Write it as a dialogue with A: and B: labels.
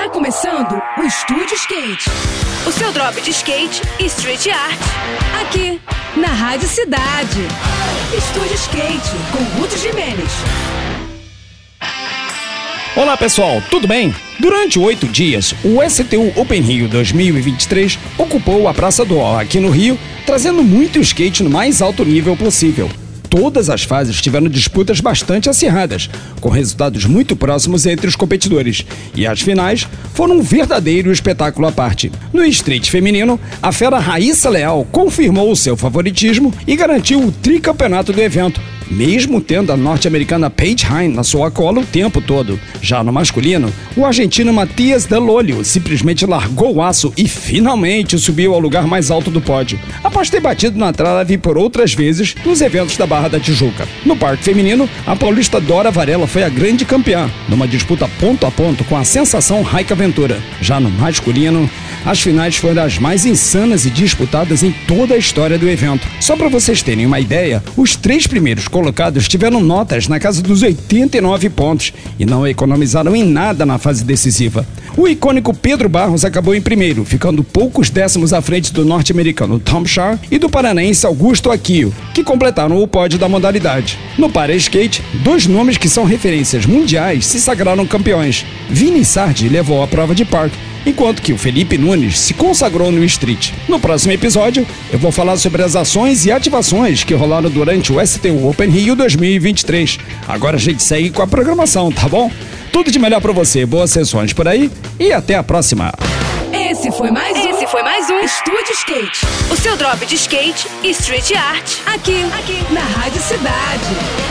A: Tá começando o Estúdio Skate.
B: O seu drop de skate e street art.
A: Aqui, na Rádio Cidade. Estúdio Skate, com Ruth Jimenez.
C: Olá pessoal, tudo bem? Durante oito dias, o STU Open Rio 2023 ocupou a Praça do O aqui no Rio, trazendo muito skate no mais alto nível possível. Todas as fases tiveram disputas bastante acirradas, com resultados muito próximos entre os competidores, e as finais foram um verdadeiro espetáculo à parte. No street feminino, a fera Raíssa Leal confirmou o seu favoritismo e garantiu o tricampeonato do evento, mesmo tendo a norte-americana Paige Hine na sua cola o tempo todo. Já no masculino, o argentino Matias Delolio simplesmente largou o aço e finalmente subiu ao lugar mais alto do pódio, após ter batido na trave por outras vezes nos eventos da Barra da Tijuca. No parque feminino, a paulista Dora Varela foi a grande campeã, numa disputa ponto a ponto com a sensação Raika Ventura. Já no masculino, as finais foram as mais insanas e disputadas em toda a história do evento. Só para vocês terem uma ideia, os três primeiros colocados tiveram notas na casa dos 89 pontos e não economizaram em nada na fase decisiva. O icônico Pedro Barros acabou em primeiro, ficando poucos décimos à frente do norte-americano Tom Shar e do paranaense Augusto Aquio, que completaram o pódio da modalidade. No para skate, dois nomes que são referências mundiais se sagraram campeões. Vini Sardi levou a prova de park enquanto que o Felipe Nunes se consagrou no Street. No próximo episódio, eu vou falar sobre as ações e ativações que rolaram durante o STU Open Rio 2023. Agora a gente segue com a programação, tá bom? Tudo de melhor para você, boas sessões por aí e até a próxima.
A: Esse foi mais um.
B: Esse foi mais um
A: Estúdio Skate.
B: O seu drop de skate e street art.
A: Aqui, aqui, na Rádio Cidade.